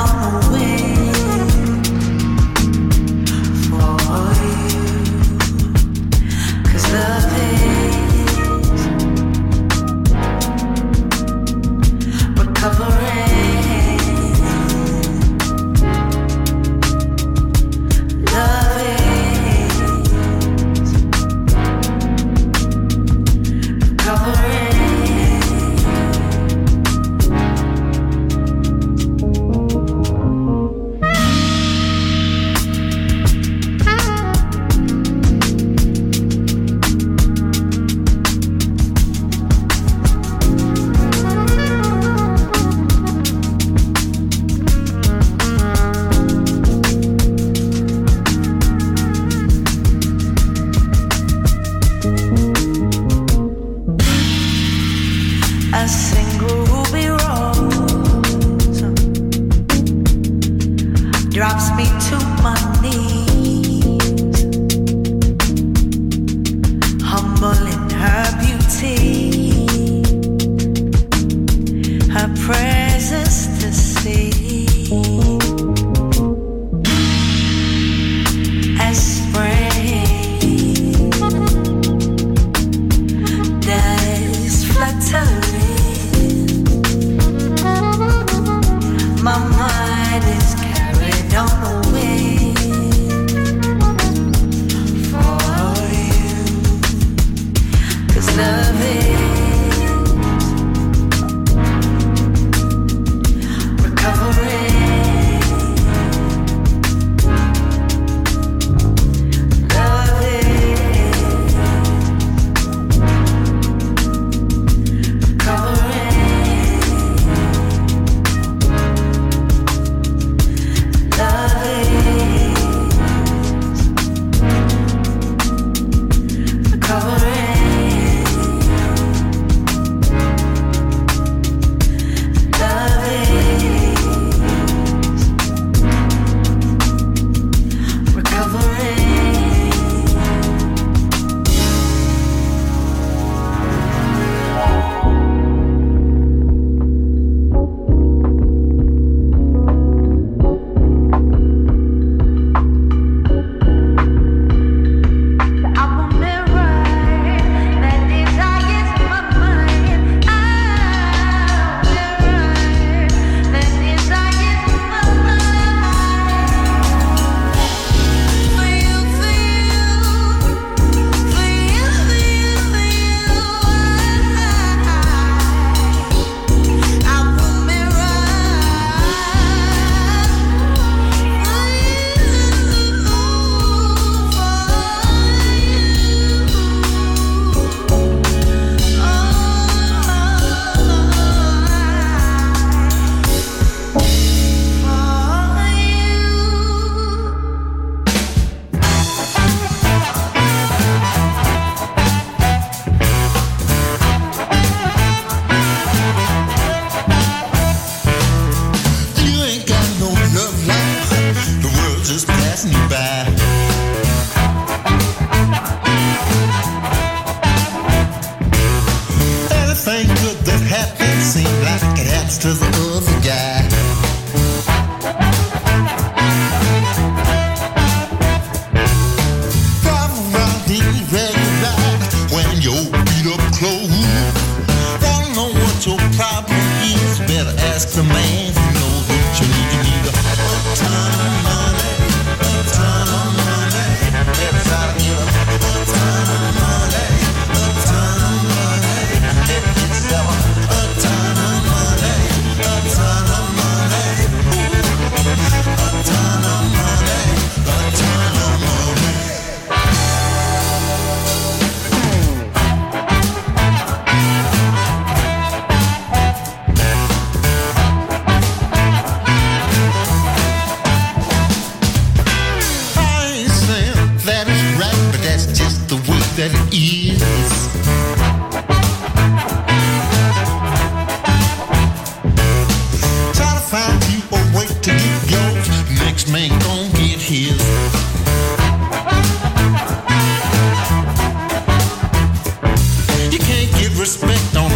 On for drops me to my knees,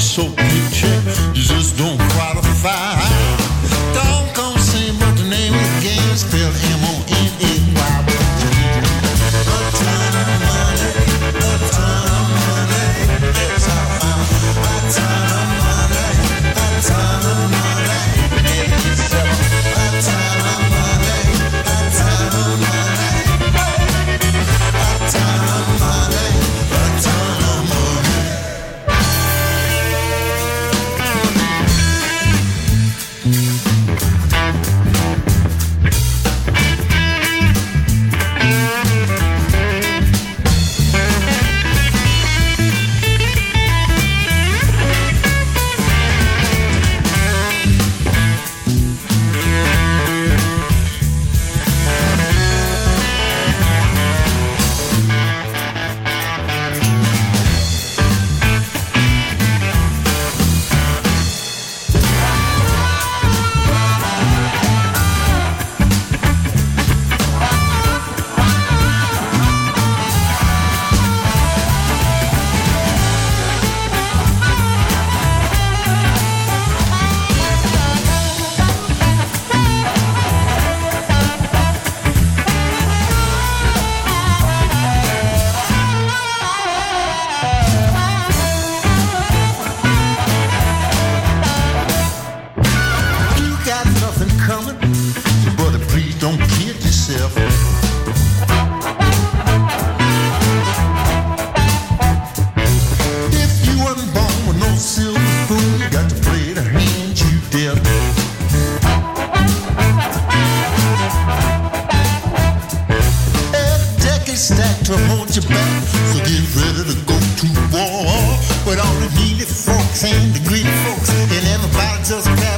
so picture, you just don't qualify. Don't come greedy folks and the greedy folks, and everybody just grabbed.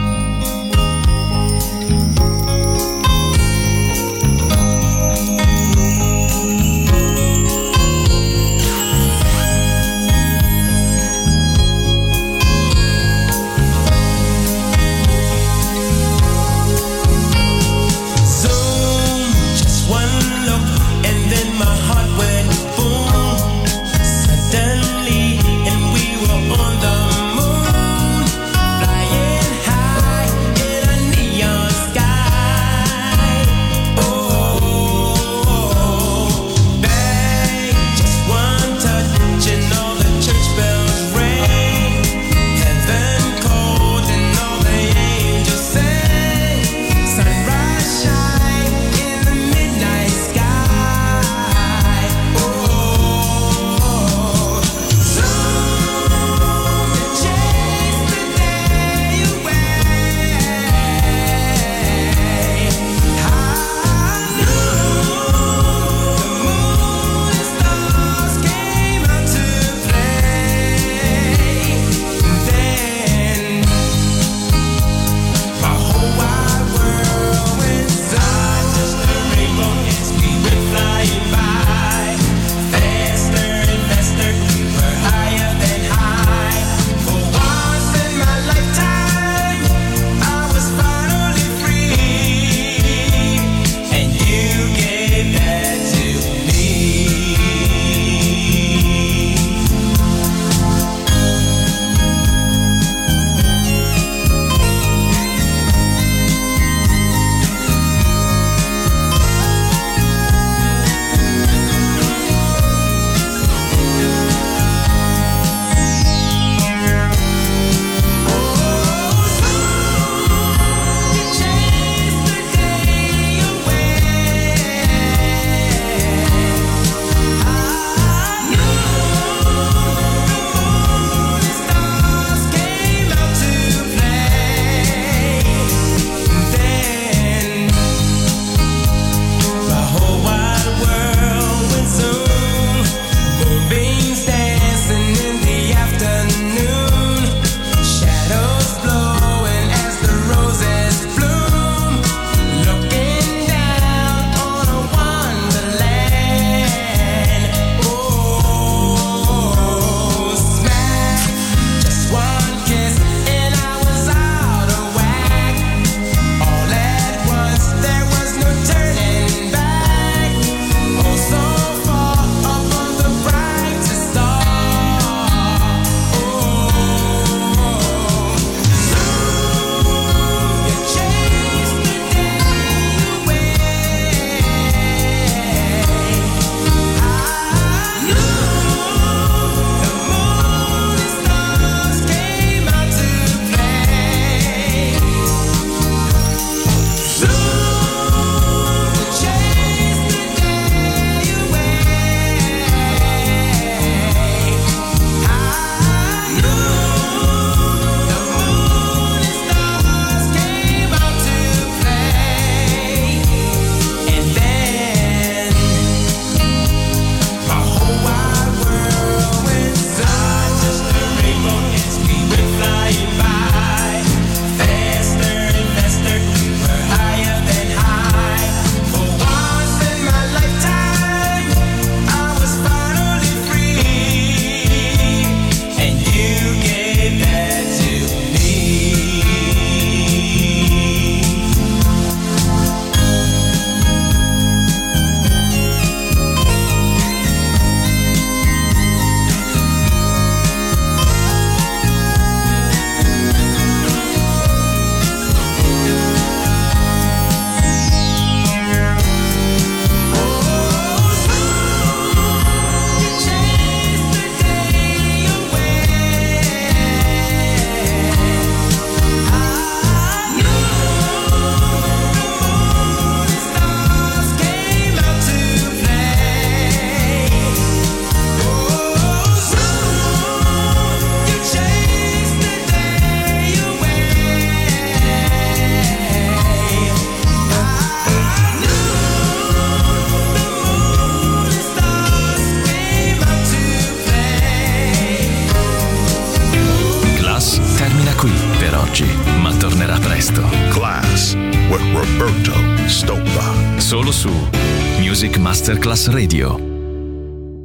Radio.